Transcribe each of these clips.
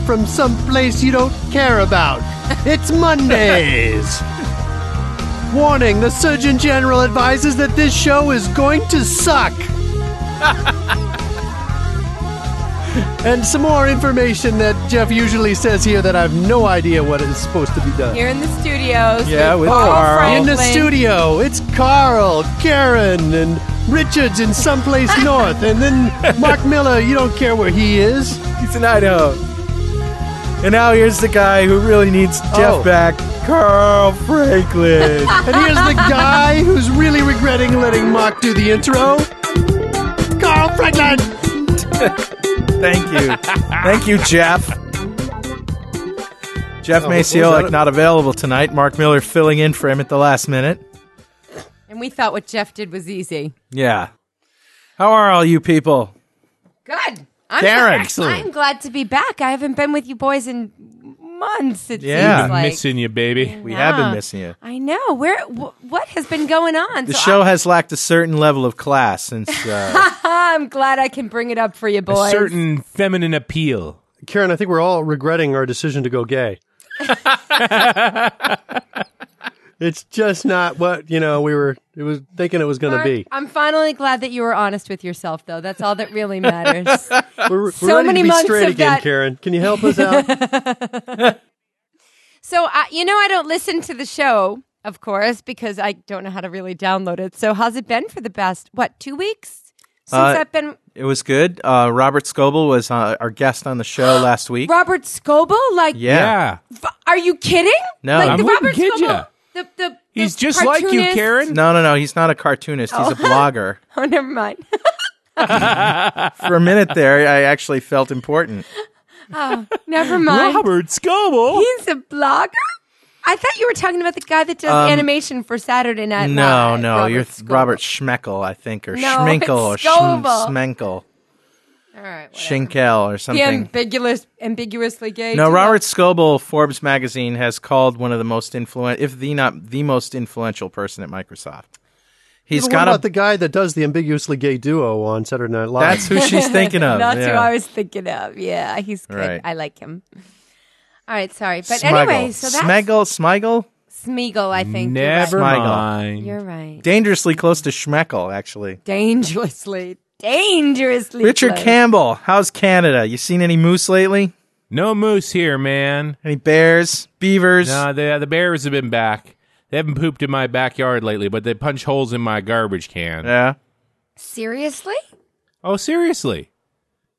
broadcasting live from some place you don't care about. It's Mondays. Warning the Surgeon General advises that this show is going to suck. and some more information that Jeff usually says here that I have no idea what is supposed to be done. Here in the studios. Yeah, with Carl Carl. In the studio, it's Carl, Karen, and Richards in someplace north. And then Mark Miller, you don't care where he is. He's in Idaho. And now here's the guy who really needs Jeff Oh. back, Carl Franklin. And here's the guy who's really regretting letting Mark do the intro. Carl Franklin! Thank you. Thank you, Jeff. Jeff Oh, what was not available tonight. Mark Miller filling in for him at the last minute. And we thought what Jeff did was easy. Yeah. How are all you people? Good. I'm Karen. glad, Excellent. I'm glad to be back. I haven't been with you boys in months. It Yeah. seems like. Missing you, baby. We have been Yeah. missing you. I know. Where? Wh- what has been going on? The So show has lacked a certain level of class since uh, I, I'm glad I can bring it up for you, A boys. certain feminine appeal. Karen, I think we're all regretting our decision to go gay. it's just not what, you know, we were it was thinking it was going to be. I'm finally glad that you were honest with yourself, though. That's all that really matters. We're, we're so ready many to be months straight of again, that- Karen. Can you help us out? so, uh, you know, I don't listen to the show, of course, because I don't know how to really download it. So, how's it been for the past, what, two weeks? Since Uh, I've been. it was good. Uh, Robert Scoble was uh, our guest on the show last week. Robert Scoble? Like, yeah. f- are you kidding? No. like I the wouldn't Robert kid Scoble. Ya. The, the, He's the just like you, cartoonist? Karen. No, no, no. He's not a cartoonist. He's a blogger. Oh, never mind. For a minute there, I actually felt important. Oh, never mind. Robert Scoble. He's a blogger? I thought you were talking about the guy that does animation for Saturday Night Um, No, Live. no, Robert you're Scoble. Robert Schmeckel, I think, or No, Schminkel, or it's Schm- Scoble. Schmenkel, All right, whatever. Schinkel, or He something. ambiguous, ambiguously gay. No, too. Robert Scoble, Forbes magazine has called one of the most influential, if the not the most influential person at Microsoft. He's what got about a. the guy that does the ambiguously gay duo on Saturday Night Live? that's who she's thinking of. That's yeah. who I was thinking of. Yeah, he's good. Right. I like him. All right, sorry, but Smigel. anyway, so that's Smegel, Smigel, Smeagol. I think You're Never right. Mind. You're right. dangerously close to Schmeckel, actually. Dangerously, dangerously. Richard close. Campbell, how's Canada? You seen any moose lately? No moose here, man. Any bears, beavers? No, the the bears have been back. They haven't pooped in my backyard lately, but they punch holes in my garbage can. Yeah. Seriously? Oh, seriously?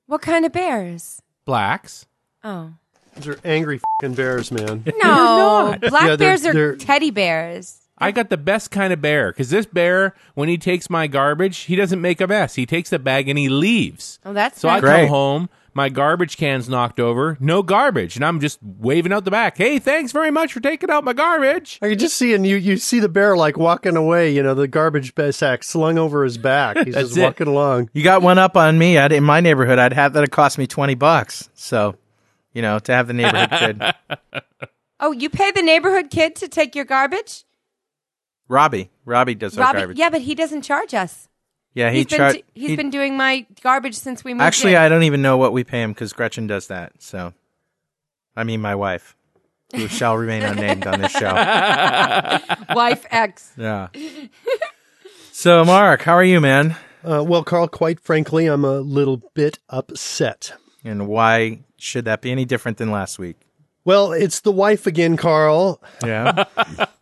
What kind of bears? Blacks? Oh Those are angry fing bears, man. no, black Yeah, they're- bears are they're- teddy bears. I got the best kind of bear because this bear, when he takes my garbage, he doesn't make a mess. He takes the bag and he leaves. Oh, that's So I nice. Great. come home, my garbage can's knocked over, no garbage, and I'm just waving out the back. Hey, thanks very much for taking out my garbage. I can just see, and you, you see the bear like walking away, you know, the garbage ba- sack slung over his back. He's That's just it. walking along. You got one up on me. I'd, in my neighborhood, I'd have that. It cost me twenty bucks. So, you know, to have the neighborhood kid, Oh, you pay the neighborhood kid to take your garbage? Robbie. Robbie does our Robbie, garbage. yeah, but he doesn't charge us. yeah. He He's been do- he's he- been doing my garbage since we moved. Actually, in. I don't even know what we pay him because Gretchen does that. So, I mean, my wife, who shall remain unnamed on this show. wife X. Yeah. So, Mark, how are you, man? Uh, well, Carl, quite frankly, I'm a little bit upset. And why should that be any different than last week? Well, it's the wife again, Carl. Yeah.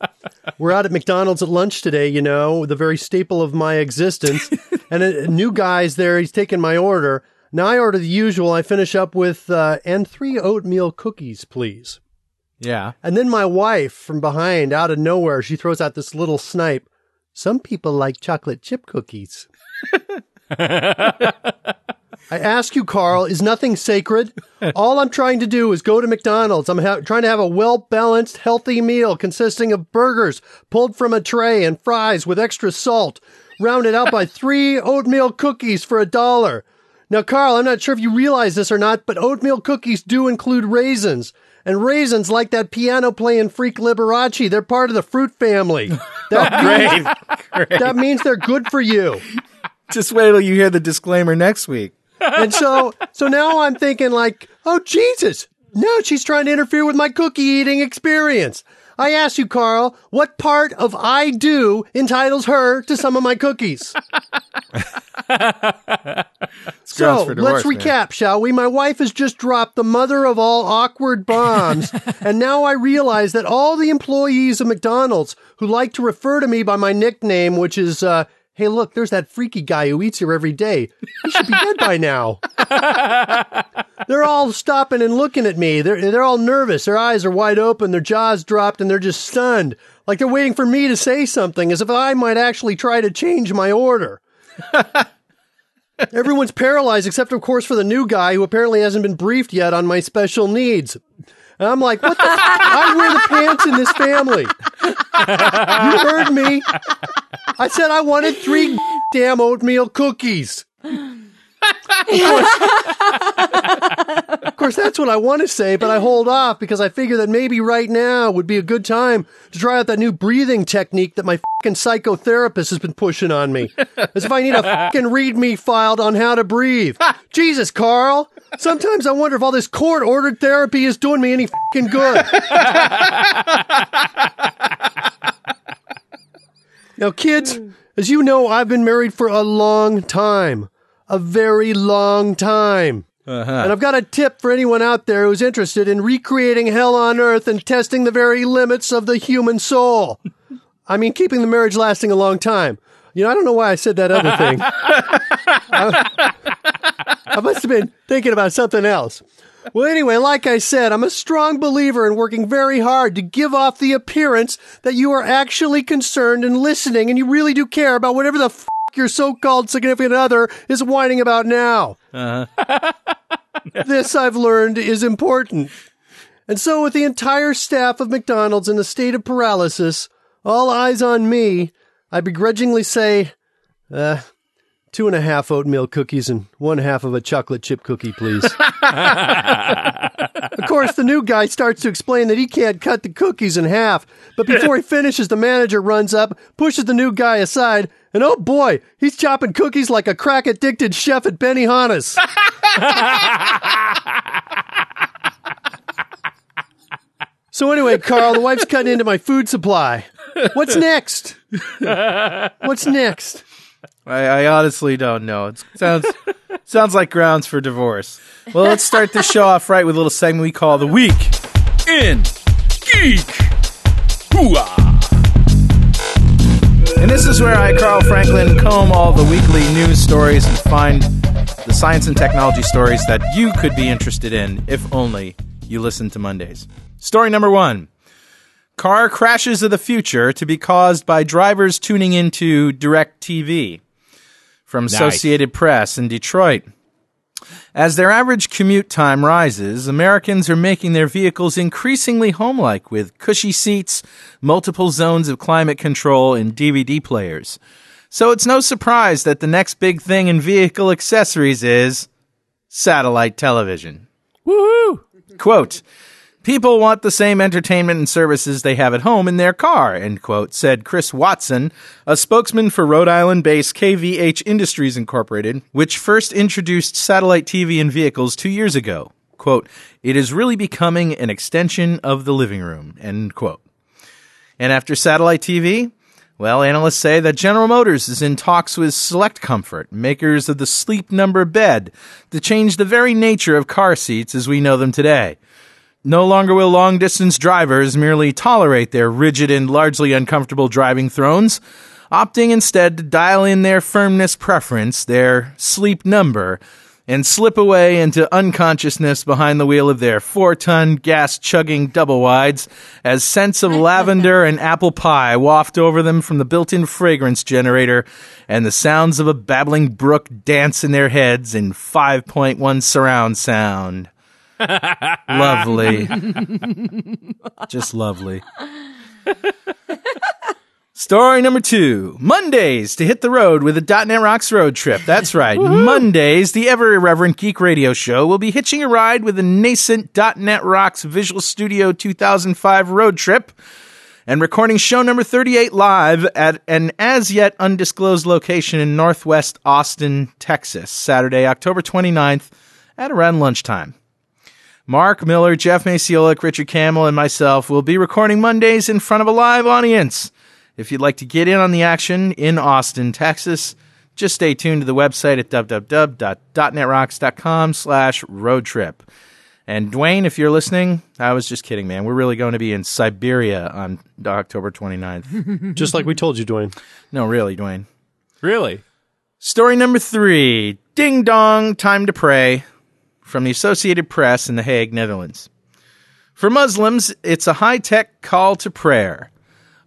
We're out at McDonald's at lunch today, you know, the very staple of my existence. and a, a new guy's there. He's taking my order. Now I order the usual. I finish up with, uh, and three oatmeal cookies, please. yeah. And then my wife from behind, out of nowhere, she throws out this little snipe. Some people like chocolate chip cookies. I ask you, Carl, is nothing sacred? All I'm trying to do is go to McDonald's. I'm ha- trying to have a well balanced, healthy meal consisting of burgers pulled from a tray and fries with extra salt, rounded out by three oatmeal cookies for a dollar. Now, Carl, I'm not sure if you realize this or not, but oatmeal cookies do include raisins. And raisins, like that piano playing freak Liberace, they're part of the fruit family. That, means, that means they're good for you. Just wait till you hear the disclaimer next week. And so, so now I'm thinking like, Oh, Jesus! Now she's trying to interfere with my cookie eating experience. I ask you, Carl, what part of I do entitles her to some of my cookies? so divorce, let's man. recap, shall we? My wife has just dropped the mother of all awkward bombs, and now I realize that all the employees of McDonald's who like to refer to me by my nickname, which is, uh, hey, look, there's that freaky guy who eats here every day. He should be dead by now. They're all stopping and looking at me. They're, they're all nervous. Their eyes are wide open, their jaws dropped, and they're just stunned. Like they're waiting for me to say something, as if I might actually try to change my order. Everyone's paralyzed, except, of course, for the new guy who apparently hasn't been briefed yet on my special needs. And I'm like, what the? I wear the pants in this family. You heard me. I said I wanted three damn oatmeal cookies. Of course, that's what I want to say, but I hold off because I figure that maybe right now would be a good time to try out that new breathing technique that my fucking psychotherapist has been pushing on me. As if I need a fucking read me filed on how to breathe. Jesus, Carl. Sometimes I wonder if all this court ordered therapy is doing me any fucking good. now, kids, as you know, I've been married for a long time. A very long time. Uh-huh. And I've got a tip for anyone out there who's interested in recreating hell on earth and testing the very limits of the human soul. I mean, keeping the marriage lasting a long time. You know, I don't know why I said that other thing. I, I must have been thinking about something else. Well, anyway, like I said, I'm a strong believer in working very hard to give off the appearance that you are actually concerned and listening and you really do care about whatever the f- your so-called significant other is whining about now. this I've learned is important. And so with the entire staff of McDonald's in a state of paralysis, all eyes on me, I begrudgingly say, uh, two and a half oatmeal cookies and one half of a chocolate chip cookie, please. of course, the new guy starts to explain that he can't cut the cookies in half, but before he finishes, the manager runs up, pushes the new guy aside, and oh boy, he's chopping cookies like a crack addicted chef at Benny Benihana's. so anyway, Carl, the wife's cutting into my food supply. What's next? What's next? I, I honestly don't know. It sounds sounds like grounds for divorce. Well, let's start the show off right with a little segment we call the week in geek. Hooah! And this is where I, Carl Franklin, comb all the weekly news stories and find the science and technology stories that you could be interested in if only you listen to Mondays. Story number one. Car crashes of the future to be caused by drivers tuning into DirecTV from Associated Press in Detroit. As their average commute time rises, Americans are making their vehicles increasingly homelike with cushy seats, multiple zones of climate control, and DVD players. So it's no surprise that the next big thing in vehicle accessories is satellite television. Woohoo! Quote, People want the same entertainment and services they have at home in their car, end quote, said Chris Watson, a spokesman for Rhode Island based KVH Industries Incorporated, which first introduced satellite TV in vehicles two years ago. Quote, it is really becoming an extension of the living room, end quote. And after satellite TV, well, analysts say that General Motors is in talks with Select Comfort, makers of the sleep number bed, to change the very nature of car seats as we know them today. No longer will long distance drivers merely tolerate their rigid and largely uncomfortable driving thrones, opting instead to dial in their firmness preference, their sleep number, and slip away into unconsciousness behind the wheel of their four ton gas chugging double wides as scents of lavender and apple pie waft over them from the built in fragrance generator and the sounds of a babbling brook dance in their heads in 5.1 surround sound. Lovely. Just lovely. Story number two Mondays to hit the road with a .NET Rocks road trip. That's right. Mondays, the ever irreverent Geek Radio Show will be hitching a ride with the nascent .NET Rocks Visual Studio 2005 road trip and recording show number 38 live at an as yet undisclosed location in northwest Austin, Texas, Saturday, October 29th at around lunchtime. Mark Miller, Jeff Maciolek, Richard Campbell, and myself will be recording Mondays in front of a live audience. If you'd like to get in on the action in Austin, Texas, just stay tuned to the website at www.netrocks.com slash road trip. And Dwayne, if you're listening, I was just kidding, man. We're really going to be in Siberia on October 29th. Just like we told you, Dwayne. no, really, Dwayne. Really? Story number three Ding Dong, Time to Pray from the Associated Press in The Hague, Netherlands. For Muslims, it's a high tech call to prayer.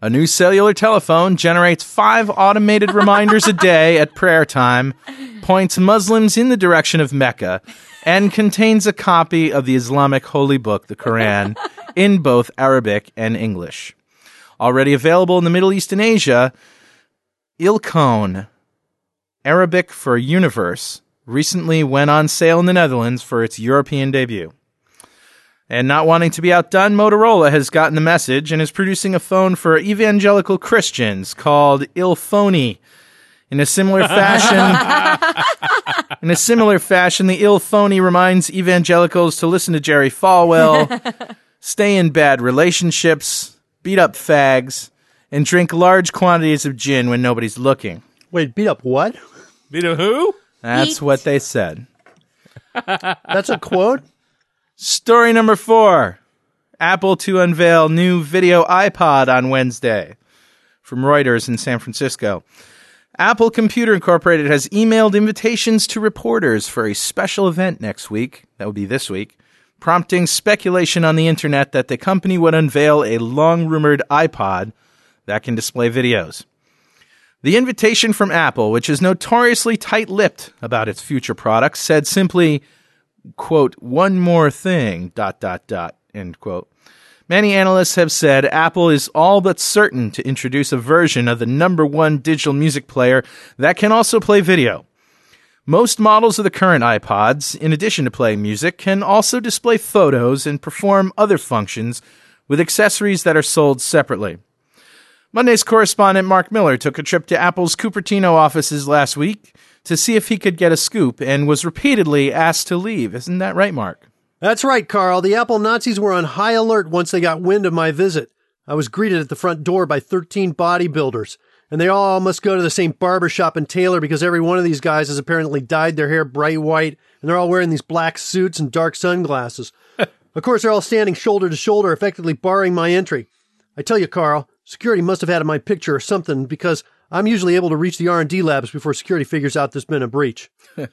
A new cellular telephone generates five automated reminders a day at prayer time, points Muslims in the direction of Mecca, and contains a copy of the Islamic holy book, the Quran, in both Arabic and English. Already available in the Middle East and Asia, Ilkone, Arabic for universe, recently went on sale in the Netherlands for its European debut. And not wanting to be outdone, Motorola has gotten the message and is producing a phone for evangelical Christians called Ilphony. In a similar fashion, in a similar fashion, the Ilphony reminds evangelicals to listen to Jerry Falwell, stay in bad relationships, beat up fags, and drink large quantities of gin when nobody's looking. Wait, beat up what? Beat up who? That's Beat. what they said. That's a quote? Story number four Apple to unveil new video iPod on Wednesday. From Reuters in San Francisco. Apple Computer Incorporated has emailed invitations to reporters for a special event next week. That would be this week, prompting speculation on the internet that the company would unveil a long rumored iPod that can display videos. The invitation from Apple, which is notoriously tight lipped about its future products, said simply, quote, one more thing, dot, dot, dot, end quote. Many analysts have said Apple is all but certain to introduce a version of the number one digital music player that can also play video. Most models of the current iPods, in addition to playing music, can also display photos and perform other functions with accessories that are sold separately. Monday's correspondent Mark Miller took a trip to Apple's Cupertino offices last week to see if he could get a scoop and was repeatedly asked to leave. Isn't that right, Mark? That's right, Carl. The Apple Nazis were on high alert once they got wind of my visit. I was greeted at the front door by 13 bodybuilders, and they all must go to the same barber shop in Taylor because every one of these guys has apparently dyed their hair bright white, and they're all wearing these black suits and dark sunglasses. of course, they're all standing shoulder to shoulder, effectively barring my entry. I tell you, Carl, security must have had my picture or something because I'm usually able to reach the R&D labs before security figures out there's been a breach.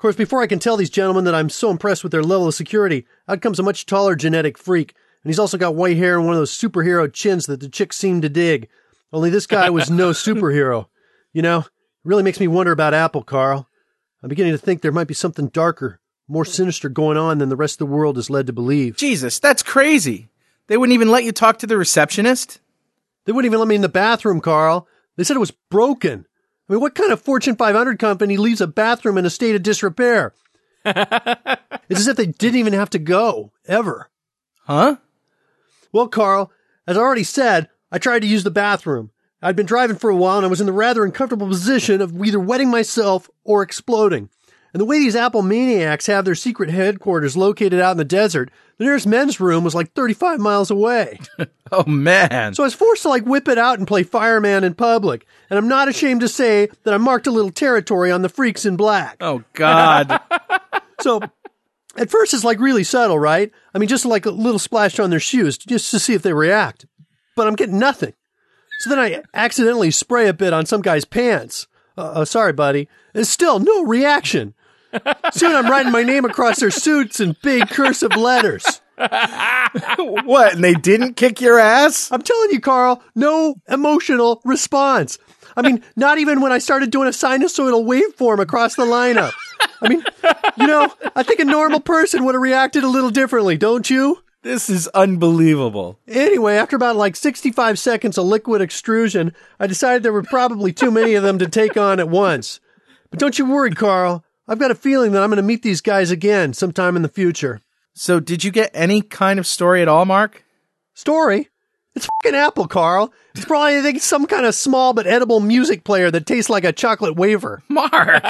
Of course, before I can tell these gentlemen that I'm so impressed with their level of security, out comes a much taller genetic freak, and he's also got white hair and one of those superhero chins that the chicks seem to dig. Only this guy was no superhero. You know, it really makes me wonder about Apple, Carl. I'm beginning to think there might be something darker, more sinister going on than the rest of the world is led to believe. Jesus, that's crazy. They wouldn't even let you talk to the receptionist? They wouldn't even let me in the bathroom, Carl. They said it was broken. I mean, what kind of Fortune 500 company leaves a bathroom in a state of disrepair? it's as if they didn't even have to go, ever. Huh? Well, Carl, as I already said, I tried to use the bathroom. I'd been driving for a while and I was in the rather uncomfortable position of either wetting myself or exploding. And the way these Apple maniacs have their secret headquarters located out in the desert, the nearest men's room was like 35 miles away. Oh, man. So I was forced to like whip it out and play fireman in public. And I'm not ashamed to say that I marked a little territory on the freaks in black. oh, God. So at first it's like really subtle, right? I mean, just like a little splash on their shoes just to see if they react. But I'm getting nothing. So then I accidentally spray a bit on some guy's pants. Uh, uh, sorry, buddy. And still no reaction. Soon I'm writing my name across their suits in big cursive letters. what? And they didn't kick your ass? I'm telling you, Carl, no emotional response. I mean, not even when I started doing a sinusoidal waveform across the lineup. I mean, you know, I think a normal person would have reacted a little differently, don't you? This is unbelievable. Anyway, after about like 65 seconds of liquid extrusion, I decided there were probably too many of them to take on at once. But don't you worry, Carl. I've got a feeling that I'm going to meet these guys again sometime in the future. So, did you get any kind of story at all, Mark? Story? It's fucking Apple, Carl. It's probably I think some kind of small but edible music player that tastes like a chocolate wafer. Mark!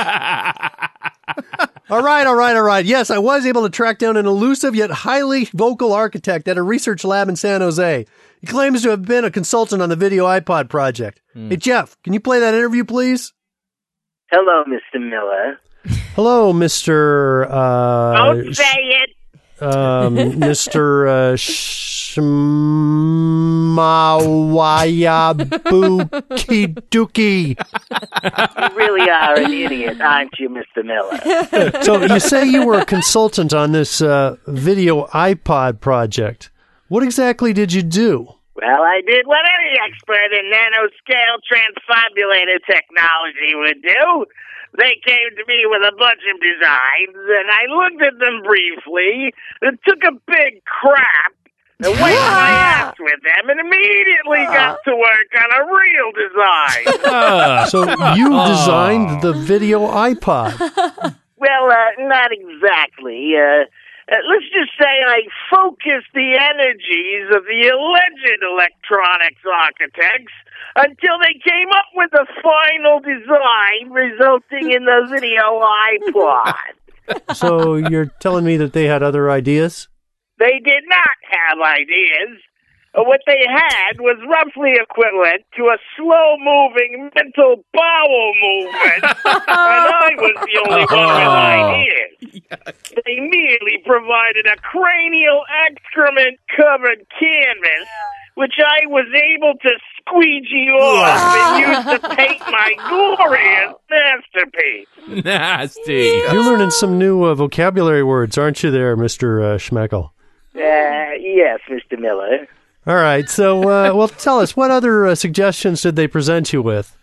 All right, all right, all right. Yes, I was able to track down an elusive yet highly vocal architect at a research lab in San Jose. He claims to have been a consultant on the video iPod project. Hmm. Hey, Jeff, can you play that interview, please? Hello, Mr. Miller. Hello, Mr. Uh, Don't say it. um, Mr. Uh, Shmawaya Buki Dookie. You really are an idiot, aren't you, Mr. Miller? So you say you were a consultant on this uh, video iPod project. What exactly did you do? Well, I did what any expert in nanoscale transfibulator technology would do. They came to me with a bunch of designs, and I looked at them briefly, and took a big crap, and wiped my ass with them, and immediately got to work on a real design. Uh, So you designed the video iPod. Well, uh, not exactly. Uh, Uh, let's just say I focused the energies of the alleged electronics architects until they came up with a final design resulting in the video iPod. So you're telling me that they had other ideas? They did not have ideas. Uh, What they had was roughly equivalent to a slow moving mental bowel movement, and I was the only one with ideas. They merely provided a cranial excrement covered canvas, which I was able to squeegee off and use to paint my glorious masterpiece. nasty. You're learning some new uh, vocabulary words, aren't you, there, Mr. Uh, Schmeckel? Uh, yes, Mr. Miller. All right. So, uh, well, tell us, what other uh, suggestions did they present you with?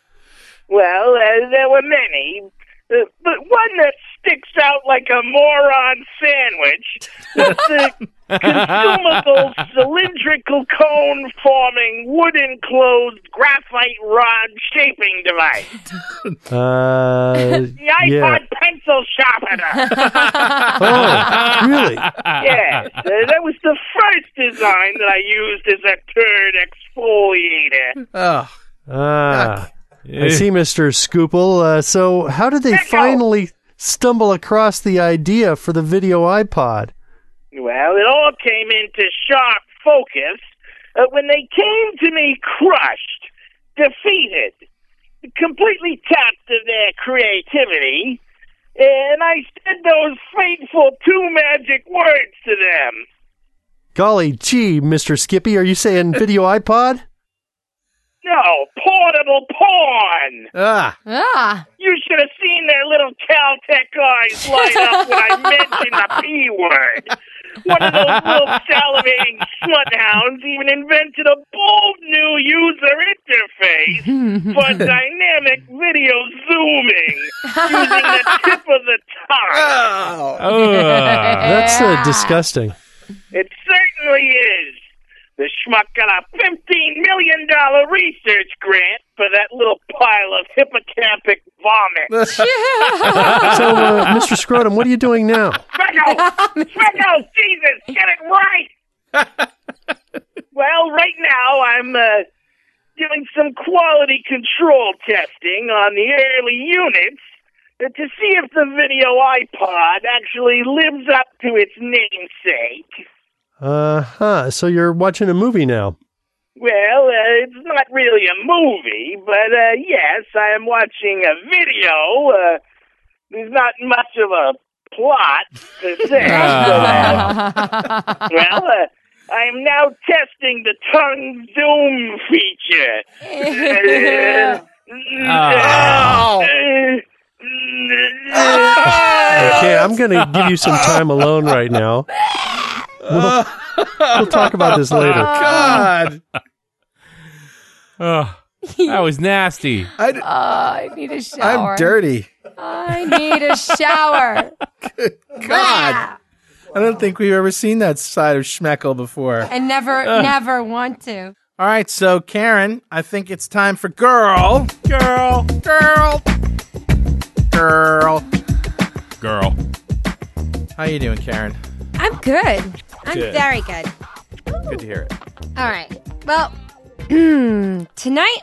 Well, uh, there were many, but one that sticks out like a moron sandwich the consumable cylindrical cone forming wood enclosed graphite rod shaping device. Uh, The iPod yeah. pencil sharpener. Oh, really? yes, uh, that was the first design that I used as a turd exfoliator. Oh, Ah, I see, Mr. Scoople. Uh, so, how did they Echo. finally stumble across the idea for the video iPod? Well, it all came into sharp focus uh, when they came to me crushed, defeated, completely tapped of their creativity, and I said those fateful two magic words to them. Golly gee, Mr. Skippy, are you saying video iPod? No, portable porn! ah, Ah. You should have seen their little Caltech eyes light up when I mentioned the P word. One of those little salivating smut hounds even invented a bold new user interface for dynamic video zooming using the tip of the tongue. Ugh. That's uh, disgusting. It certainly is. The schmuck got a $15 million research grant for that little pile of hippocampic vomit. So, uh, Mr. Scrotum, what are you doing now? Speckle! Speckle! Jesus, get it right! well, right now I'm uh, doing some quality control testing on the early units uh, to see if the video iPod actually lives up to its namesake. Uh huh. So you're watching a movie now. Well, uh, it's not really a movie, but uh, yes, I am watching a video. Uh, there's not much of a plot per se. but, uh, well, uh, I am now testing the tongue zoom feature. Okay, I'm going to give you some time alone right now. We'll, we'll talk about this later. Oh, God. Ugh. that was nasty. I, Oh, I need a shower. I'm dirty. I need a shower. God. I don't think we've ever seen that side of Schmeckel before. and never, never want to. All right, so Karen, I think it's time for girl, girl, girl, girl. Girl. How you doing, Karen? I'm good. I'm Good. very good. Good to hear it. All right. Well, tonight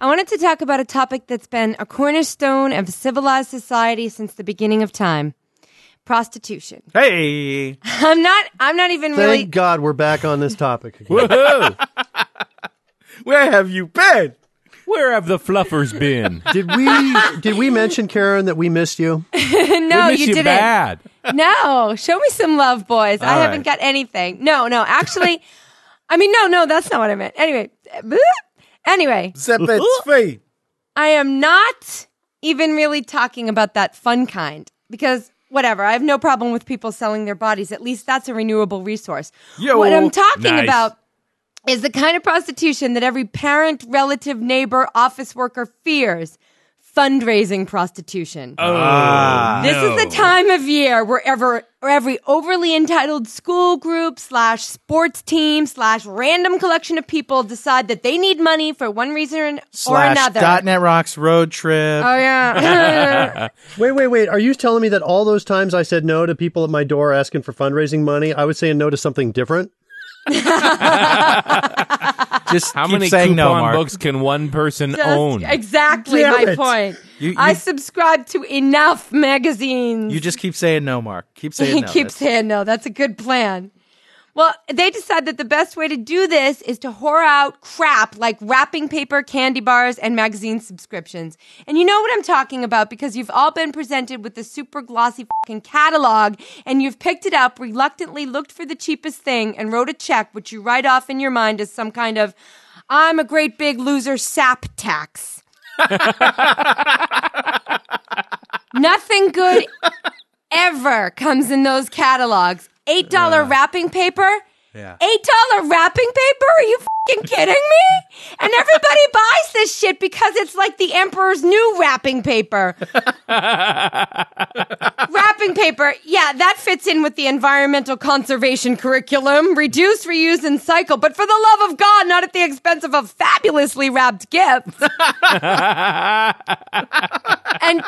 I wanted to talk about a topic that's been a cornerstone of civilized society since the beginning of time prostitution. Hey, I'm not. I'm not even really Thank really. God we're back on this topic again. Woohoo! where have you been? Where have the fluffers been? Did we did we mention Karen that we missed you? no, we miss you you didn't. bad. No, show me some love, boys. I All haven't right. got anything. No, no, actually, I mean, no, no, that's not what I meant. Anyway, anyway, Zip its feet. I am not even really talking about that fun kind because whatever. I have no problem with people selling their bodies. At least that's a renewable resource. Yo. what I'm talking Nice. about is the kind of prostitution that every parent, relative, neighbor, office worker fears. Fundraising prostitution. Ah. This is the time of year where ever, where every overly entitled school group slash sports team slash random collection of people decide that they need money for one reason or Slash another. dot net rocks road trip. Oh yeah. Wait, wait, wait. Are you telling me that all those times I said no to people at my door asking for fundraising money, I was saying no to something different? Just How keep many saying coupon no, books can one person Just- own? Exactly Damn my it. point. You- I subscribe to enough magazines. You just keep saying no, Mark. Keep saying no. Keep That's- saying no. That's a good plan. Well, they decide that the best way to do this is to whore out crap like wrapping paper, candy bars, and magazine subscriptions. And you know what I'm talking about because you've all been presented with the super glossy fucking catalog and you've picked it up, reluctantly looked for the cheapest thing, and wrote a check, which you write off in your mind as some kind of I'm a great big loser sap tax. Nothing good ever comes in those catalogs. Eight dollar wrapping paper. Yeah. Eight dollar wrapping paper? Are you fucking kidding me? And everybody buys this shit because it's like the emperor's new wrapping paper. wrapping paper, yeah, that fits in with the environmental conservation curriculum. Reduce, reuse, and cycle. But for the love of God, not at the expense of a fabulously wrapped gift. and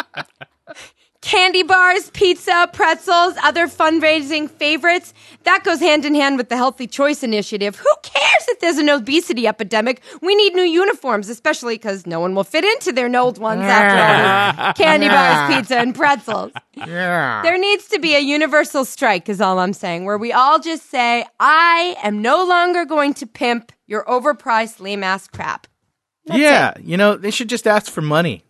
candy bars, pizza, pretzels, other fundraising favorites. That goes hand in hand with the Healthy Choice Initiative. Who cares if there's an obesity epidemic? We need new uniforms, especially because no one will fit into their old ones after all candy bars, pizza, and pretzels. Yeah. There needs to be a universal strike, is all I'm saying, where we all just say, I am no longer going to pimp your overpriced lame ass crap. yeah. You know, they should just ask for money.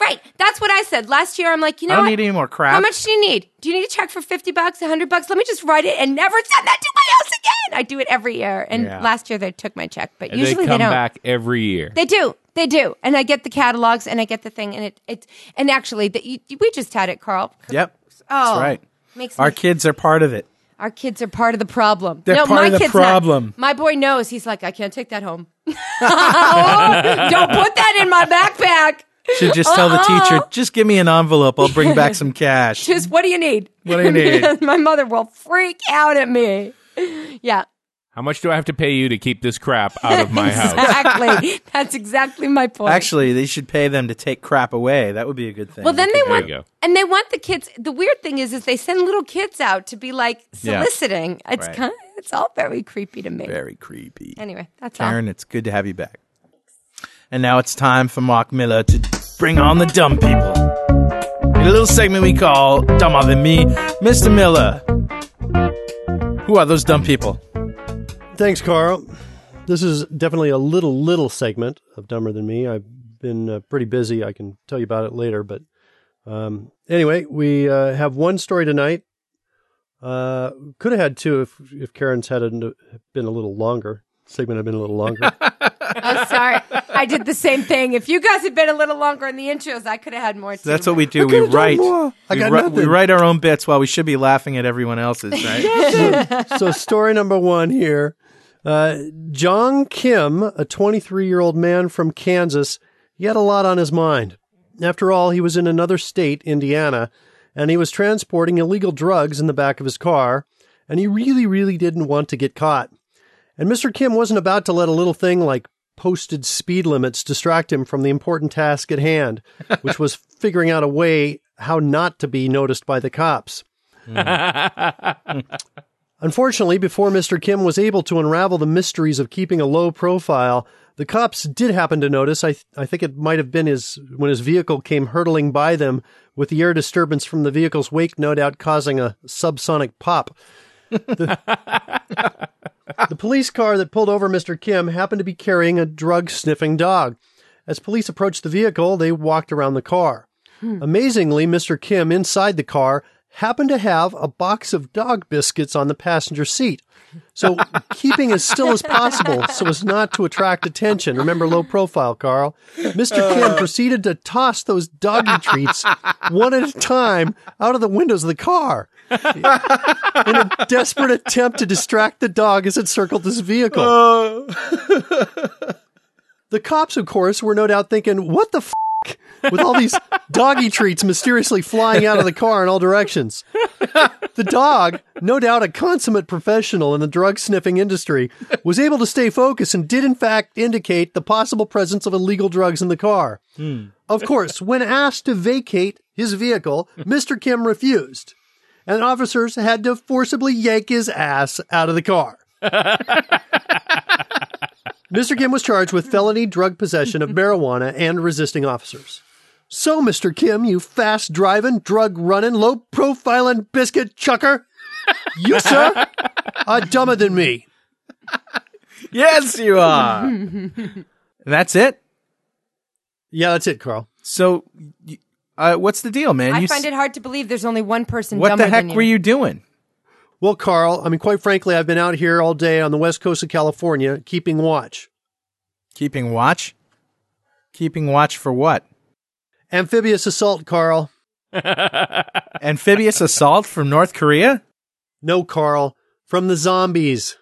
Right. That's what I said. Last year, I'm like, you know I don't what? need any more crap. How much do you need? Do you need a check for 50 bucks, 100 bucks? Let me just write it and never send that to my house again. I do it every year. And Yeah. last year they took my check, but And usually they come don't. back every year. They do. They do. And I get the catalogs and I get the thing and it it and actually the, you, we just had it, Carl. Yep. Oh. That's right. Makes Our me, kids are part of it. our kids are part of the problem. They're no, part my of the kid's problem. Not. My boy knows. He's like, I can't take that home. oh, don't put that in my backpack. Should just tell the teacher, uh-huh. just give me an envelope. I'll bring back some cash. Just what do you need? What do you need? my mother will freak out at me. Yeah. How much do I have to pay you to keep this crap out of my house? Exactly. That's exactly my point. Actually, they should pay them to take crap away. That would be a good thing. well, then they There want, you go. and they want the kids. The weird thing is, is they send little kids out to be like Yeah. soliciting. It's Right. kind of, it's all very creepy to me. Very creepy. Anyway, that's all. Karen, it's good to have you back. And now it's time for Mark Miller to bring on the dumb people. In a little segment we call Dumber Than Me, Mr. Miller. Who are those dumb people? Thanks, Carl. This is definitely a little, little segment of Dumber Than Me. I've been uh, pretty busy. I can tell you about it later. But um, anyway, we uh, have one story tonight. Uh, could have had two if, if Karen's had it been a little longer. Segment had been a little longer. all. I'm sorry. I did the same thing. If you guys had been a little longer in the intros, I could have had more. Too. That's what we do. I We write. I we, got ri- nothing. we write our own bits while we should be laughing at everyone else's, right? so story number one here uh, john kim a 23 year old man from kansas he had a lot on his mind after all he was in another state indiana and he was transporting illegal drugs in the back of his car and he really really didn't want to get caught and mr kim wasn't about to let a little thing like posted speed limits distract him from the important task at hand which was figuring out a way how not to be noticed by the cops hmm. Unfortunately, before Mr. Kim was able to unravel the mysteries of keeping a low profile, The cops did happen to notice. I th- I think it might have been his when his vehicle came hurtling by them with the air disturbance from the vehicle's wake, no doubt causing a subsonic pop. The, the police car that pulled over Mr. Kim happened to be carrying a drug sniffing dog. As police approached the vehicle, they walked around the car. Hmm. Amazingly, Mr. Kim inside the car happened to have a box of dog biscuits on the passenger seat. So, keeping as still as possible so as not to attract attention. Remember low profile, Carl. Mr. Uh. Kim proceeded to toss those doggy treats one at a time out of the windows of the car in a desperate attempt to distract the dog as it circled his vehicle. Uh. The cops, of course, were no doubt thinking, what the f? With all these doggy treats mysteriously flying out of the car in all directions. The dog, no doubt a consummate professional in the drug sniffing industry, was able to stay focused and did in fact indicate the possible presence of illegal drugs in the car. Hmm. Of course, when asked to vacate his vehicle, Mr. Kim refused, and officers had to forcibly yank his ass out of the car. Mr. Kim was charged with felony drug possession of marijuana and resisting officers. So, Mr. Kim, you fast driving, drug running, low profiling biscuit chucker, you, sir, are dumber than me. Yes, you are. That's it. Yeah, that's it, Carl. So, y- uh, what's the deal, man? I You find s- it hard to believe there's only one person What dumber the heck than were you doing? Well, Carl, I mean, quite frankly, I've been out here all day on the west coast of California keeping watch. Keeping watch. Keeping watch for what? Amphibious assault, Carl. Amphibious assault from North Korea? No, Carl. From the zombies.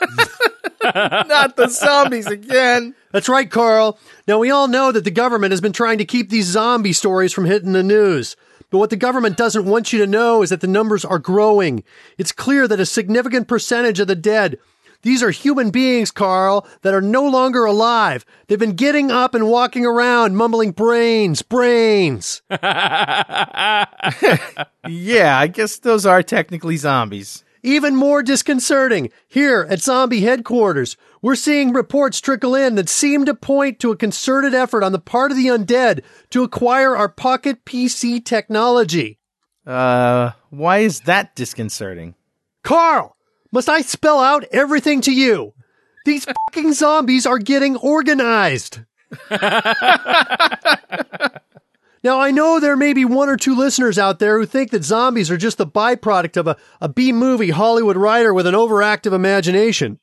Not the zombies again. That's right, Carl. Now, we all know that the government has been trying to keep these zombie stories from hitting the news. But what the government doesn't want you to know is that the numbers are growing. It's clear that a significant percentage of the dead, these are human beings, Carl, that are no longer alive. They've been getting up and walking around, mumbling brains, brains. Yeah, I guess those are technically zombies. Even more disconcerting, here at Zombie headquarters, we're seeing reports trickle in that seem to point to a concerted effort on the part of the undead to acquire our pocket PC technology. Uh, why is that disconcerting? Carl, must I spell out everything to you? These fucking zombies are getting organized. now, I know there may be one or two listeners out there who think that zombies are just the byproduct of a, a B movie Hollywood writer with an overactive imagination.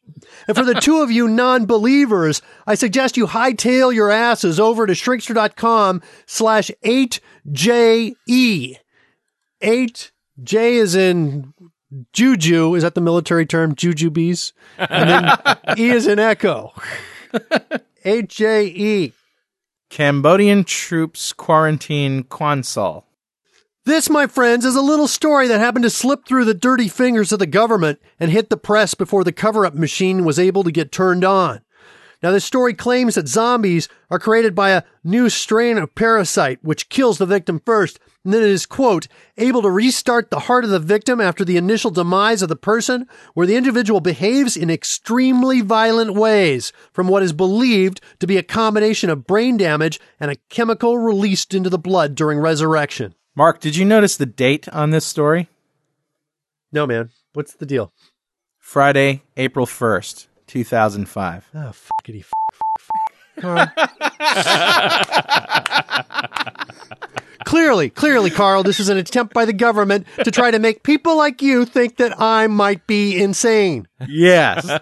And for the two of you non-believers, I suggest you hightail your asses over to shrinkster.com slash 8JE. 8J is in Juju. Is that the military term? Jujubes? And then E is in Echo. 8JE. Cambodian troops quarantine Quonsol. This, my friends, is a little story that happened to slip through the dirty fingers of the government and hit the press before the cover up machine was able to get turned on. Now, this story claims that zombies are created by a new strain of parasite which kills the victim first, and then it is, quote, able to restart the heart of the victim after the initial demise of the person, where the individual behaves in extremely violent ways from what is believed to be a combination of brain damage and a chemical released into the blood during resurrection. Mark, did you notice the date on this story? No, man. What's the deal? Friday, April 1st, 2005. Oh, ah, fuckity f- f- f- Carl. clearly, clearly, Carl, this is an attempt by the government to try to make people like you think that I might be insane. Yes.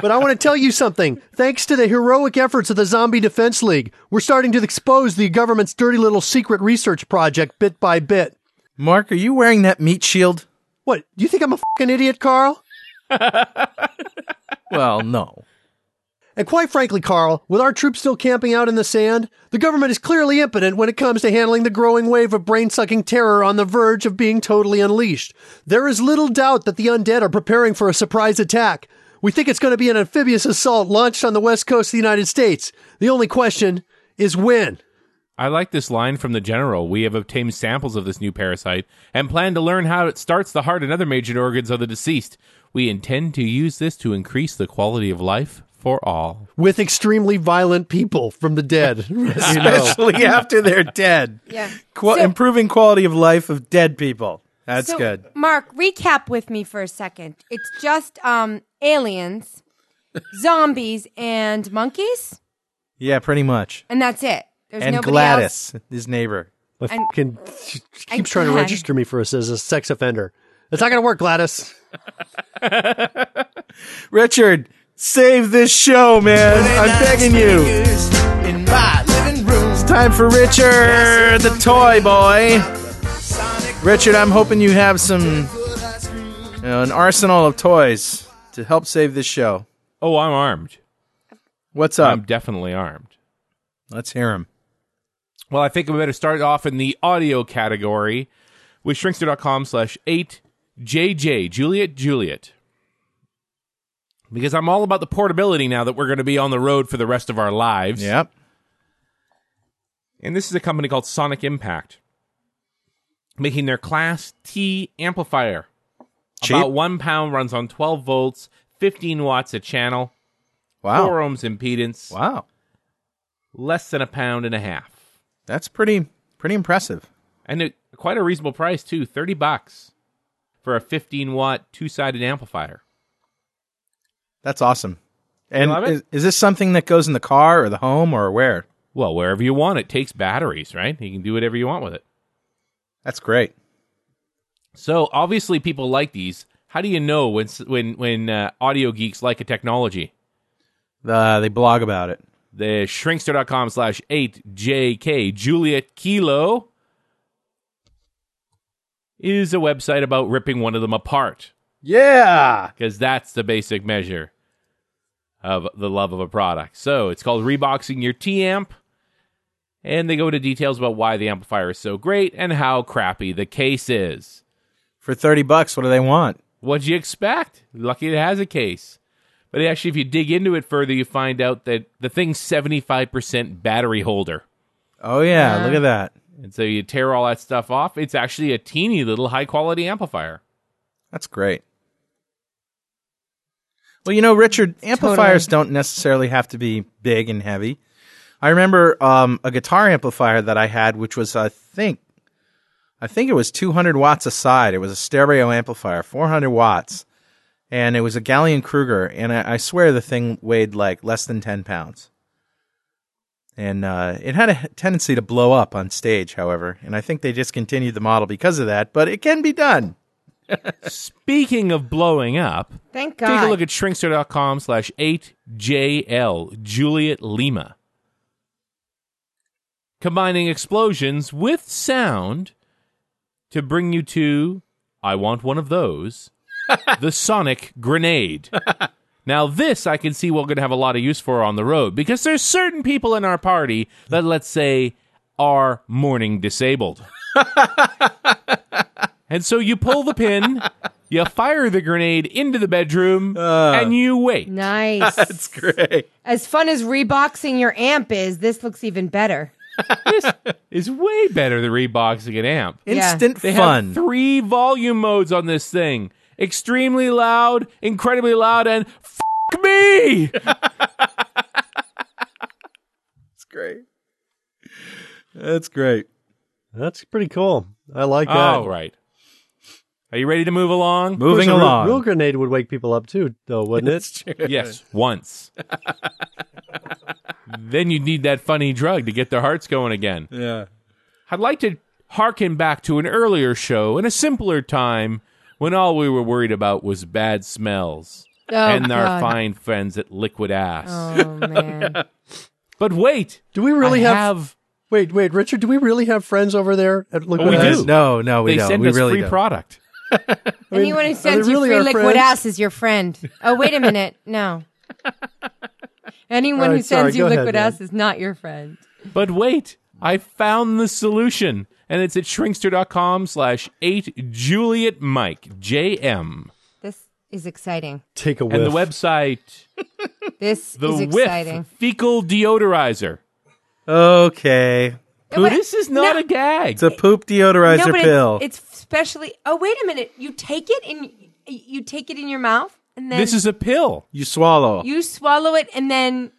But I want to tell you something. Thanks to the heroic efforts of the Zombie Defense League, we're starting to expose the government's dirty little secret research project bit by bit. Mark, are you wearing that meat shield? What? Do you think I'm a fucking idiot, Carl? Well, no. And quite frankly, Carl, with our troops still camping out in the sand, the government is clearly impotent when it comes to handling the growing wave of brain sucking terror on the verge of being totally unleashed. There is little doubt that the undead are preparing for a surprise attack. We think it's going to be an amphibious assault launched on the west coast of the United States. The only question is when. I like this line from the general. We have obtained samples of this new parasite and plan to learn how it starts the heart and other major organs of the deceased. We intend to use this to increase the quality of life for all. with extremely violent people from the dead. Especially after they're dead. Yeah. Qua- So- improving quality of life of dead people. That's So, good. Mark, recap with me for a second. It's just um, aliens, zombies, and monkeys, Yeah, pretty much. and that's it. There's and nobody Gladys, his neighbor. My And- fucking she keeps trying to register me for us as a sex offender. It's not going to work, Gladys. Richard, save this show, man. I'm begging you. In my living room. It's time for Richard, the toy boy. Richard, I'm hoping you have some, you know, an arsenal of toys to help save this show. Oh, I'm armed. What's up? I'm definitely armed. Let's hear him. Well, I think we better start off in the audio category with shrinkster.com slash 8JJ, Juliet Juliet. Because I'm all about the portability now that we're going to be on the road for the rest of our lives. Yep. And this is a company called Sonic Impact, making their Class T amplifier. Cheap. About one pound, runs on 12 volts, 15 watts a channel, Wow. 4 ohms impedance, Wow. less than a pound and a half. That's pretty pretty impressive. And it, quite a reasonable price, too 30 bucks for a 15 watt two sided amplifier. That's awesome. And is, is this something that goes in the car or the home or where? Well, wherever you want, it takes batteries, right? You can do whatever you want with it. That's great. So obviously, people like these. How do you know when when when uh, audio geeks like a technology? Uh, they blog about it. The shrinkster.com slash 8JK Juliet Kilo is a website about ripping one of them apart Yeah. because that's the basic measure of the love of a product. So it's called Reboxing Your T Amp. And they go into details about why the amplifier is so great and how crappy the case is. For 30 bucks, what do they want? What'd you expect? Lucky it has a case. But actually, if you dig into it further, you find out that the thing's 75% battery holder. Oh yeah, look at that. And so you tear all that stuff off. It's actually a teeny little high quality amplifier. That's great. Well, you know, Richard, amplifiers don't necessarily have to be big and heavy. I remember um, a guitar amplifier that I had, which was, I think, I think it was 200 watts a side. It was a stereo amplifier, 400 watts, and it was a Gallien-Krueger, and I, I swear the thing weighed like less than 10 pounds. And uh, it had a tendency to blow up on stage, however, and I think they discontinued the model because of that. But it can be done. Speaking of blowing up, Thank God. take a look at shrinkster.com slash 8JL Juliet Lima. Combining explosions with sound to bring you to I want one of those. the Sonic Grenade. Now, this I can see we're going to have a lot of use for on the road because there's certain people in our party that, let's say, are morning disabled. and so you pull the pin, you fire the grenade into the bedroom, and you wait. nice. That's great. as fun as reboxing your amp is, this looks even better. This is way better than reboxing an amp. Yeah. Instant They fun. have three volume modes on this thing extremely loud, incredibly loud, and f me. That's great. That's great. That's pretty cool. I like that. All right. Are you ready to move along? Moving Of course, a real- along. Real grenade would wake people up too, though, wouldn't it? Yes, once. then you'd need that funny drug to get their hearts going again. yeah. I'd like to harken back to an earlier show in a simpler time when all we were worried about was bad smells Oh, and our God. fine friends at Liquid Ass. Oh, man. But wait, Do we really have, have Wait, wait, Richard. Do we really have friends over there at Liquid Oh, we Ass? do. No, no, we they don't. send we us really free don't. product. Anyone who sends they you really free liquid friends? ass is your friend. Oh, wait a minute. No. Anyone All who right, sorry, sends you go ahead, liquid man. ass is not your friend. But wait, I found the solution, and it's at shrinkster.com slash 8 Juliet Mike, J-M. This is exciting. Take a whiff. And the website, This the is Whiff exciting. Fecal Deodorizer. Okay. No, but- this is not no. a gag. It's a poop deodorizer no, but pill. It's, it's specially. Oh, wait a minute. You take it in. You take it in your mouth. and then This is a pill. You swallow. you swallow it, and then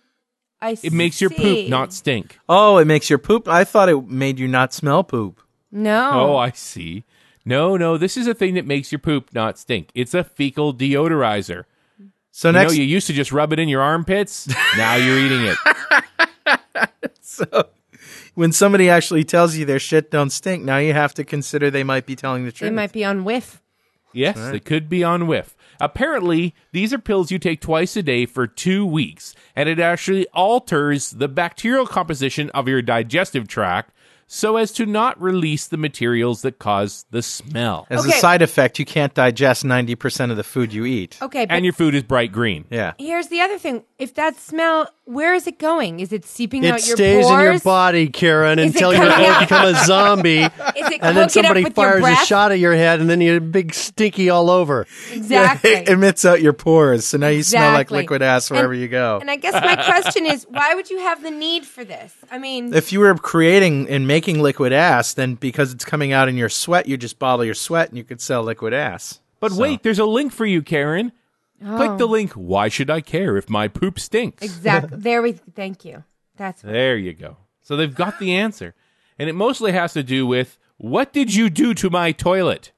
I. It makes your poop not stink. oh, it makes your poop. I thought it made you not smell poop. No. Oh, I see. No, no, this is a thing that makes your poop not stink. It's a fecal deodorizer. So You next, know, you used to just rub it in your armpits. now you're eating it. So when somebody actually tells you their shit don't stink, now you have to consider they might be telling the truth. they truth. might be on whiff. Yes, they could be on whiff. Apparently, these are pills you take twice a day for two weeks, and it actually alters the bacterial composition of your digestive tract so as to not release the materials that cause the smell. As a side effect, you can't digest 90% of the food you eat. Okay, And your food is bright green. Yeah. here's the other thing: if that smell, where is it going? Is it seeping It out your pores? It stays in your body, Karen, Is until you become a zombie. Is it and then cooking up somebody with your fires a shot at your head, and then you're big stinky all over. Exactly. it emits out your pores, so now you smell like liquid ass wherever And- you go. And I guess my question is, why would you have the need for this? I mean, if you were creating and making liquid ass, then because it's coming out in your sweat, you just bottle your sweat and you could sell liquid ass. But wait, there's a link for you, Karen. Click the oh. link. Why should I care if my poop stinks? exactly. There we. Thank you. That's There you go. So they've got the answer. And it mostly has to do with what did you do to my toilet?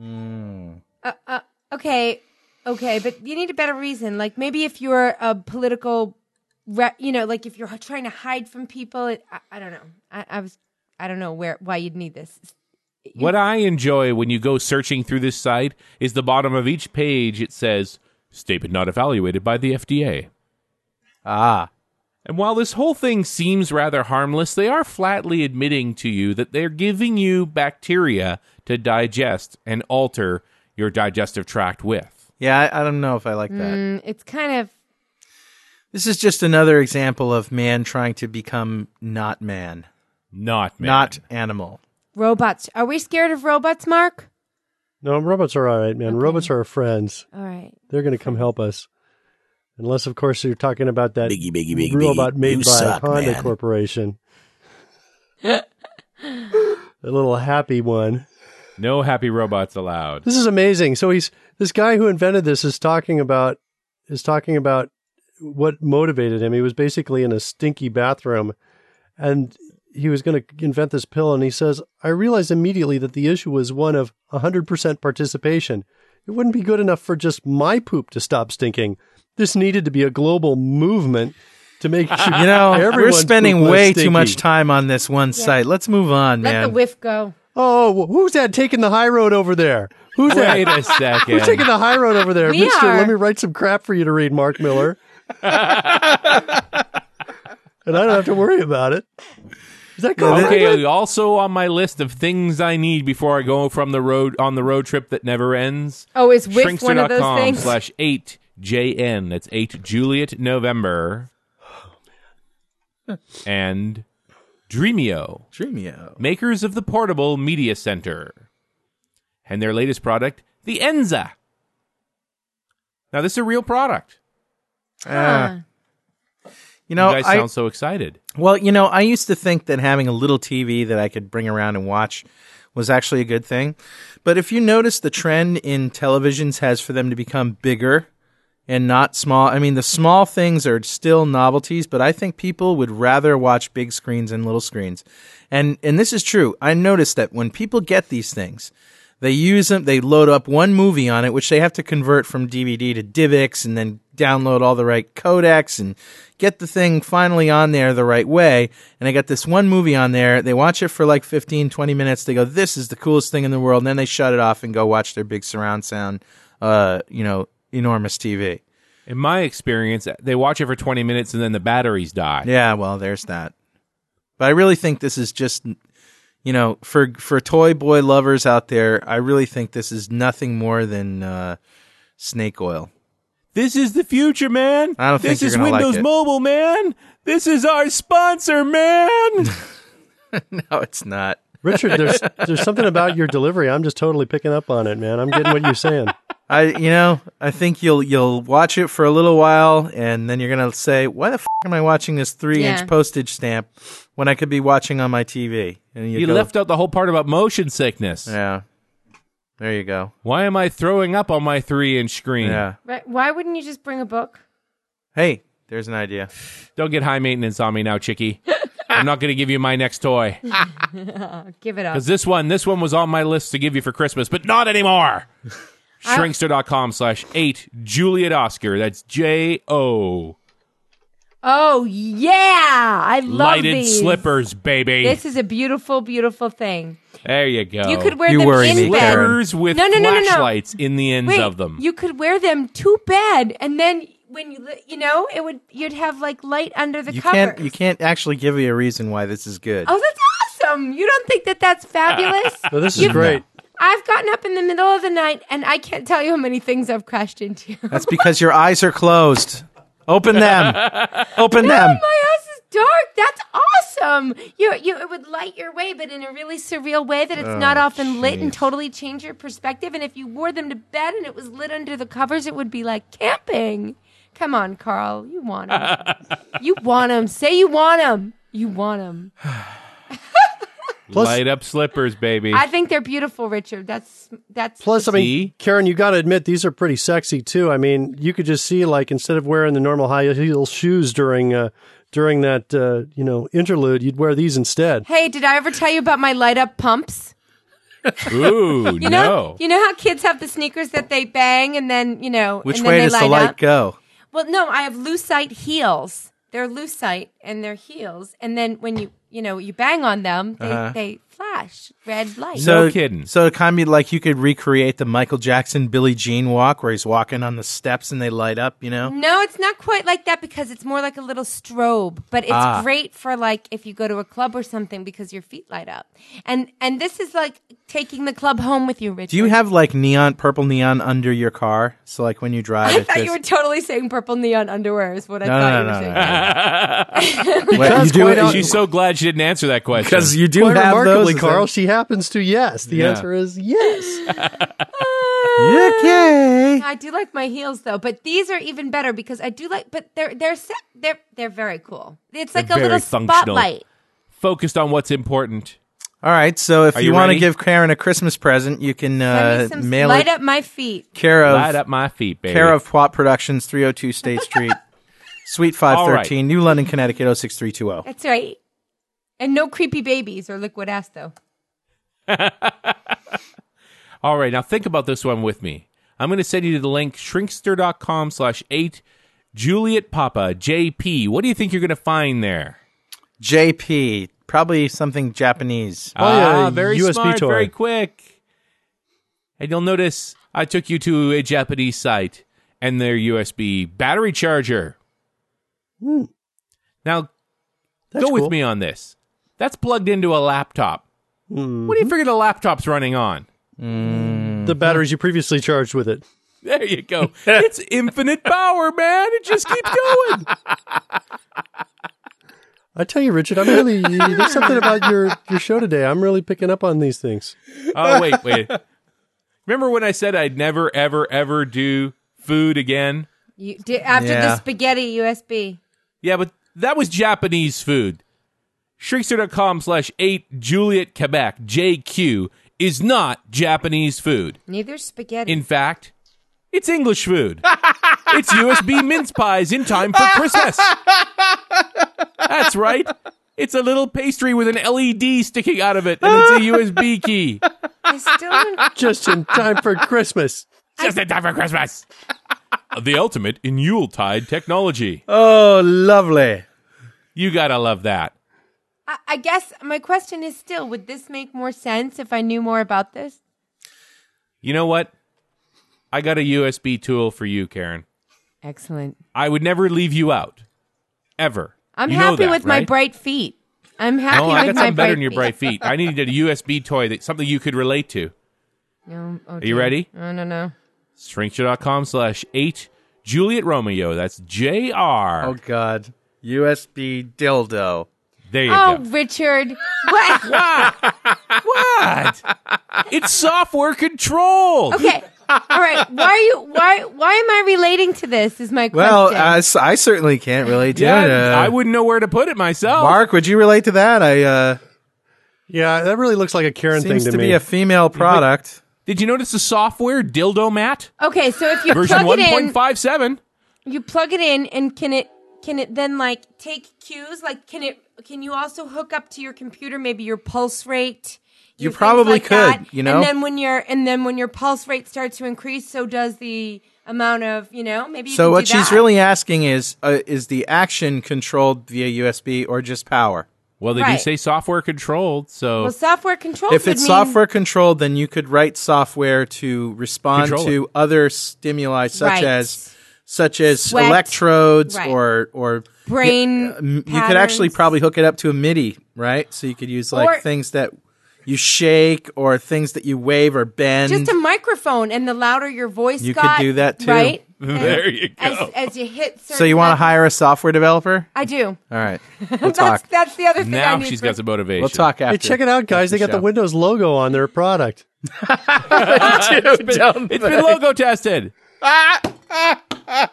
Mm. Uh, uh, okay. Okay, but you need a better reason. Like maybe if you're a political, re- you know, like if you're trying to hide from people. It, I, I don't know. I, I was. I don't know where why you'd need this. What I enjoy when you go searching through this site is the bottom of each page it says statement not evaluated by the FDA. Ah. And while this whole thing seems rather harmless, they are flatly admitting to you that they're giving you bacteria to digest and alter your digestive tract with. Yeah, I, I don't know if I like that. Mm, it's kind of This is just another example of man trying to become not man, Not man. not animal. Robots. Are we scared of robots, Mark? No, robots are all right, man. Robots are our friends. All right. They're going to come help us. Unless, of course, you're talking about that Biggie, biggie, biggie, robot biggie. made You by suck, Honda man. Corporation. a little happy one. No happy robots allowed. This is amazing. So he's this guy who invented this is talking about is talking about what motivated him. He was basically in a stinky bathroom and he was going to invent this pill and he says, "I realized immediately that the issue was one of 100% participation. It wouldn't be good enough for just my poop to stop stinking. This needed to be a global movement to make sure You know, we're spending poop was way too much time on this one site. Let's move on, Let man. the whiff go. Oh, who's that taking the high road over there? Who's that? Wait a second. Who's taking the high road over there? We Mister, are. let me write some crap for you to read, Mark Miller. and I don't have to worry about it. Is that cool? Okay, also on my list of things I need before I go from the road on the road trip that never ends. Oh, is whiff one of those Shrinkster.com things? slash eight JN. That's eight Juliet November. and Dreamio, Dreamio. makers of the portable media center. And their latest product, the Enza. Now this is a real product. Uh, you know, you guys I, sound so excited. Well, you know, I used to think that having a little TV that I could bring around and watch was actually a good thing. But if you notice the trend in televisions has for them to become bigger and not small. I mean, the small things are still novelties, but I think people would rather watch big screens and little screens. And and this is true. I noticed that when people get these things, they use them, they load up one movie on it, which they have to convert from DVD to DivX and then download all the right codecs and get the thing finally on there the right way. And they got this one movie on there. They watch it for like 15, 20 minutes. They go, this is the coolest thing in the world. And then they shut it off and go watch their big surround sound, uh, you know, enormous TV. In my experience, they watch it for 20 minutes and then the batteries die. Yeah, well, there's that. But I really think this is just, you know, for for toy boy lovers out there, I really think this is nothing more than uh, snake oil. This is the future, man. I don't think this you're is gonna like Windows it. Mobile, man. This is our sponsor, man. No, it's not. Richard, there's there's something about your delivery. I'm just totally picking up on it, man. I'm getting what you're saying. I, you know, I think you'll you'll watch it for a little while, and then you're gonna say, "Why the f- am I watching this three Yeah. inch postage stamp when I could be watching on my TV?" And you go, left out the whole part about motion sickness. yeah. There you go. Why am I throwing up on my three inch screen? Yeah. Right? Why wouldn't you just bring a book? Hey, there's an idea. Don't get high maintenance on me now, Chicky. I'm not going to give you my next toy. Give it up. Because this one, this one was on my list to give you for Christmas, but not anymore. Shrinkster.com slash eight Juliet Oscar. That's J O. Oh yeah, I love it. Lighted these. slippers, baby. This is a beautiful, beautiful thing. there you go. You could wear You them in me, bed. Slippers with No, no, no, no, no. flashlights in the ends Wait, of them. you could wear them to bed, and then when you you know it would you'd have like light under the You covers. can't you can't actually give me a reason why this is good. Oh, that's awesome! You don't think that that's fabulous? No, this is You- great. I've gotten up in the middle of the night, and I can't tell you how many things I've crashed into. That's because your eyes are closed. Open them. Open No, them. my house is dark. That's awesome. You, you, it would light your way, but in a really surreal way that it's not Oh, often lit and totally change your perspective. And if you wore them to bed and it was lit under the covers, it would be like camping. Come on, Carl. You want them. you want them. Say you want them. You want them. Plus- Light up slippers, baby. I think they're beautiful, Richard. That's that's Plus, I mean, See? Karen, you got to admit these are pretty sexy too. I mean, you could just see like instead of wearing the normal high heel shoes during uh, during that uh, you know interlude, you'd wear these instead. Hey, did I ever tell you about my light up pumps? Ooh, You know, no. you know how kids have the sneakers that they bang and then you know, Which and then way they does the light light up. go? Well, no, I have lucite heels. They're lucite and they're heels, and then when you you know you bang on them, they, Uh-huh. they flash red light. So- So kidding. So it kind of be like you could recreate the Michael Jackson Billie Jean walk where he's walking on the steps and they light up, you know? no, it's not quite like that because it's more like a little strobe, but it's Ah. great for like if you go to a club or something because your feet light up. And and this is like taking the club home with you, Richard. Do you have like neon, purple neon under your car? So like when you drive, I thought just, you were totally saying purple neon underwear is what I No, thought no, you were no, saying. no, Wait, Because you do it She's so glad she didn't answer that question. because you do Quite have remarkably, those. Carl, she happens to yes. The Yeah. answer is yes. Okay. I do like my heels though, but these are even better because I do like. But they're they're set, they're they're very cool. It's like They're a little functional. spotlight. Focused on what's important. All right. So if Are you, you want to ready? give Karen a Christmas present, you can Send uh, me some mail light it up my feet. care of Light up my feet, baby. care of Pwop Productions, 302 State Street, Suite 513, New London, Connecticut 06320. That's right. And no creepy babies or liquid ass though. All right, now think about this one with me. I'm going to send you to the link shrinkster.com slash 8 Juliet Papa JP. What do you think you're going to find there? JP, probably something Japanese. Oh, yeah, ah, very USB smart, toy. very quick. And you'll notice I took you to a Japanese site and their USB battery charger. Now, Hmm. That's go with me on this. That's plugged into a laptop. Hmm. What do you figure the laptop's running on? The batteries you previously charged with it. There you go. it's infinite power, man. It just keeps going. I tell you, Richard, I'm really there's something about your your show today. I'm really picking up on these things. Oh, wait, wait. Remember when I said I'd never, ever, ever do food again? You did after the spaghetti USB. Yeah, but that was Japanese food. Shrinkster.com slash 8 Juliet Quebec, JQ, is not Japanese food. Neither spaghetti. In fact, it's English food. it's USB mince pies in time for Christmas. That's right. It's a little pastry with an LED sticking out of it, and it's a USB key. I still don't- Just in time for Christmas. Just in time for Christmas. the ultimate in Yuletide technology. Oh, lovely. You gotta love that. I, I guess my question is still: Would this make more sense if I knew more about this? You know what? I got a USB tool for you, Karen. Excellent. I would never leave you out. Ever. I'm You happy that, with my bright feet. I'm happy Oh, I with got my something better bright than your feet. bright feet. I needed a USB toy that something you could relate to. No, oh Are you ready? I don't know. Shrinkster.com slash 8 Juliet Romeo. That's J R. Oh, God. USB dildo. There you Oh, go. Richard. What? What? what? it's software control. Okay. All right. Why are you? Why? Why am I relating to this? Is my question. Well, I certainly can't relate to Yeah, it. Uh, I wouldn't know where to put it myself. Mark, would you relate to that? I uh, Yeah, that really looks like a Karen seems thing to to, be me. a female product. Did you notice the software Dildo Mat Okay, so if you version plug it in, 1.57? you plug it in, and can it can it then like take cues? Like, can it can you also hook up to your computer maybe your pulse rate? You your probably like could, that? you know? And then when your and then when your pulse rate starts to increase, so does the amount of you know maybe. You So can what do she's really asking is uh, is the action controlled via USB or just power? Well, they do say software controlled, so well software controls. If it's mean- software controlled, then you could write software to respond Control to other stimuli such Right. as such as Sweat. electrodes Right. or or brain. Uh, m- you could actually probably hook it up to a MIDI, right? So you could use like Or- things that you shake or things that you wave or bend. just a microphone, and the louder your voice You could do that, too. Right There you as, go. as you hit. so you want to hire a software developer? I do. All right, we'll That's talk. that's the other thing. I now need she's for- got some motivation. We'll talk after. Hey, check it out, guys. They got the. Windows logo on their product. it's been logo tested. Wait, And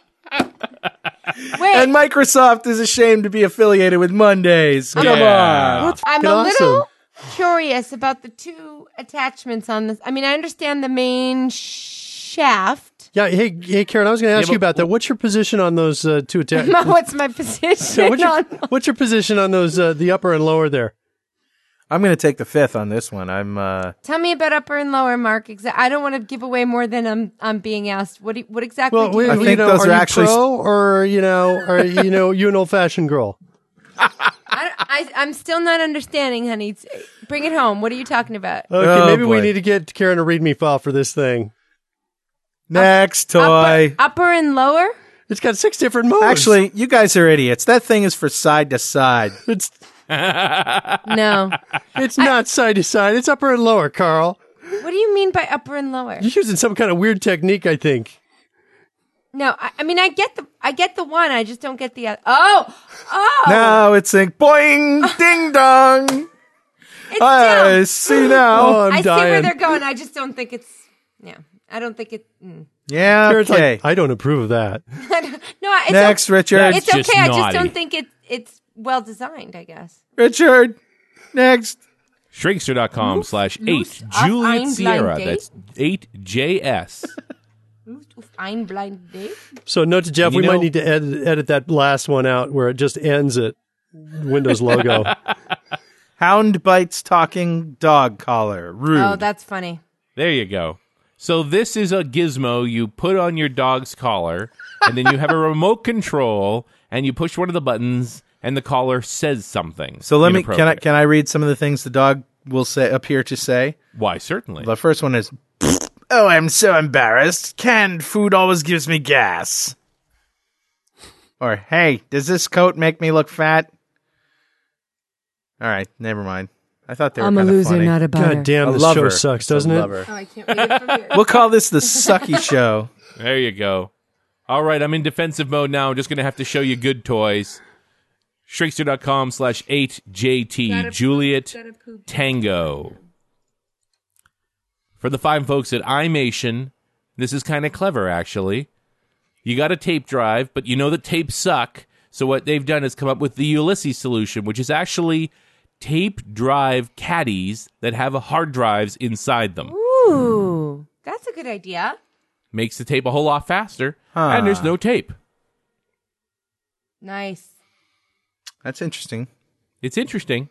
Microsoft is ashamed to be affiliated with Mondays. Come Yeah. on. I'm a awesome. little curious about the two attachments on this. I mean, I understand the main shaft. Yeah. Hey, hey, Karen. I was going to ask Yeah, you about that. What's your position on those uh, two attachments? What's my position what's, your, on? what's your position on those uh, the upper and lower there? I'm going to take the fifth on this one. I'm. uh Tell me about upper and lower, Mark. Exa- I don't want to give away more than I'm I'm being asked. What do you, what exactly? Well, do you I you think know, those are are you actually- pro or you know, are you know, you an old fashioned girl? I, I, I'm still not understanding, honey. It's- Bring it home. What are you talking about? Okay, Oh, maybe we need to get Karen a read me file for this thing. Next toy. Upper, upper and lower. It's got six different modes. Actually, you guys are idiots. That thing is for side to side. it's No. it's not side to side. It's upper and lower, Carl. what do you mean by upper and lower? You're using some kind of weird technique, I think. No, I, I mean I get the I get the one. I just don't get the other. Oh, oh. Now it's like boing, ding dong. it's I down. see now. Oh, I'm I see where dying. they're going. I just don't think it's. Yeah, I don't think it. Mm. Yeah, Karen's like, okay. I don't approve of that. no, it's Next, Richard. That's It's just okay. I just naughty. don't think it it's well designed. I guess. Richard. Next. Shrinkster.com slash 8 Juliet Sierra. That's 8JS. Ein blind date. So note to Jeff, You we know- might need to edit, edit that last one out where it just ends at Windows logo. Hound bites talking dog collar. Rude. Oh, that's funny. There you go. So this is a gizmo you put on your dog's collar, and then you have a remote control, and you push one of the buttons, and the caller says something. so let me can I can I read some of the things the dog will say appear to say? Why, certainly. The first one is Oh, I'm so embarrassed. Canned food always gives me gas. Or hey, does this coat make me look fat? All right, never mind. I thought they were I'm a kinda loser, funny. not a butter. God damn, this show sucks, It's doesn't it? Oh, I can't read it from here. We'll call this the sucky show. There you go. All right, I'm in defensive mode now. I'm just going to have to show you good toys. Shrinkster.com slash 8JT Juliet Tango. For the fine folks at Imation, this is kind of clever, actually. You got a tape drive, but you know that tapes suck. So what they've done is come up with the Ulysses solution, which is actually tape drive caddies that have hard drives inside them. Ooh, that's a good idea. Makes the tape a whole lot faster, and there's no tape. Nice. That's interesting. It's interesting.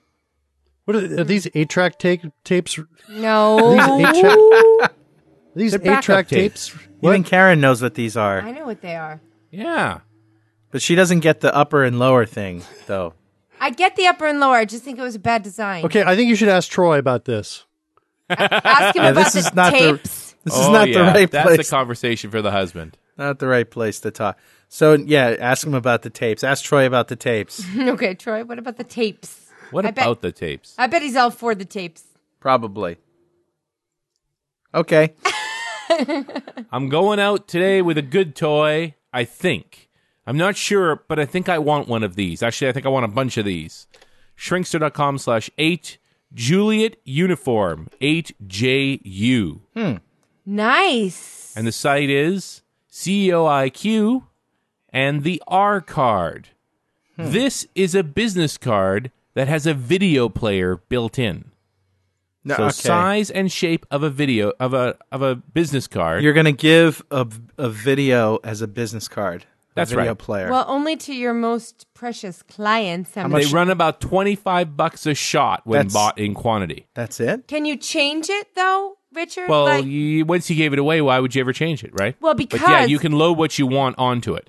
What are, are these eight track tape tapes? No, These eight track these They're eight backup track tapes. tapes. Even Karen knows what these are, I know what they are. Yeah. but she doesn't get the upper and lower thing, though. I get the upper and lower. I just think it was a bad design. Okay, I think you should ask Troy about this. Ask him Yeah, about this the is not the- tapes. This Oh, is not yeah. the right place. That's place. a conversation for the husband. not the right place to talk. So yeah, ask him about the tapes. Ask Troy about the tapes. okay, Troy. What about the tapes? What I bet- about the tapes? I bet he's all for the tapes. Probably. Okay. I'm going out today with a good toy, I think. I'm not sure, but I think I want one of these. Actually, I think I want a bunch of these. Shrinkster.com slash 8 Juliet Uniform 8JU. Hmm. Nice. And the site is CEOIQ and the R card. Hmm. This is a business card that has a video player built in. No, so okay. size and shape of a video of a of a business card. You're going to give a, a video as a business card. a That's video right. player. Well, only to your most precious clients. I much- they run about twenty five bucks a shot when That's- bought in quantity. That's it? Can you change it though, Richard? Well, Like- you, once you gave it away, why would you ever change it, right? Well, but yeah, because- you can load what you want onto it.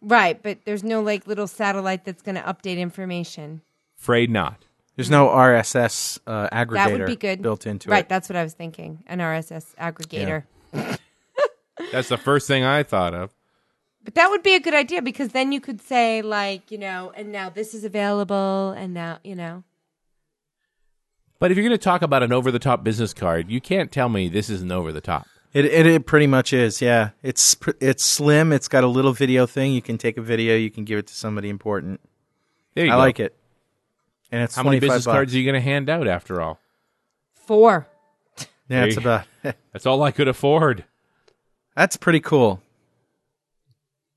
Right, but there's no like little satellite that's going to update information. Afraid not. There's no RSS uh, aggregator That would be good. built into right, it. Right, that's what I was thinking. An RSS aggregator. That's the first thing I thought of. But that would be a good idea because then you could say like, you know, and now this is available and now, you know. But if you're going to talk about an over the top business card, you can't tell me this isn't over the top. It, it it pretty much is. Yeah, it's it's slim. It's got a little video thing. You can take a video. You can give it to somebody important. There you I go. like it. And it's How many business bucks. cards are you going to hand out after all? Four. Yeah, it's There about. That's all I could afford. that's pretty cool.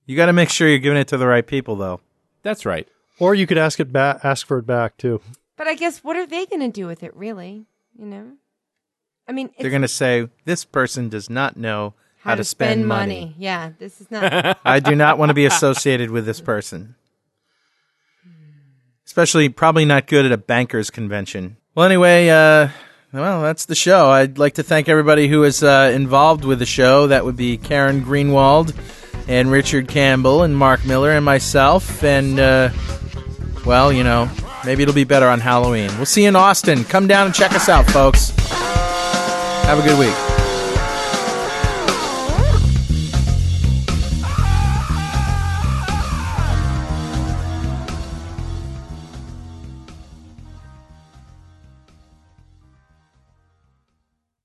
You got to make sure you're giving it to the right people, though. That's right. Or you could ask it back, ask for it back too. But I guess what are they going to do with it really? You know? I mean, They're going to say this person does not know how, to spend, money. Yeah, this is not. I do not want to be associated with this person. Especially probably not good at a bankers convention. Well, anyway, uh, well, that's the show. I'd like to thank everybody who is uh, involved with the show. That would be Karen Greenwald and Richard Campbell and Mark Miller and myself. And, uh, well, you know, maybe it'll be better on Halloween. We'll see you in Austin. Come down and check us out, folks. Have a good week.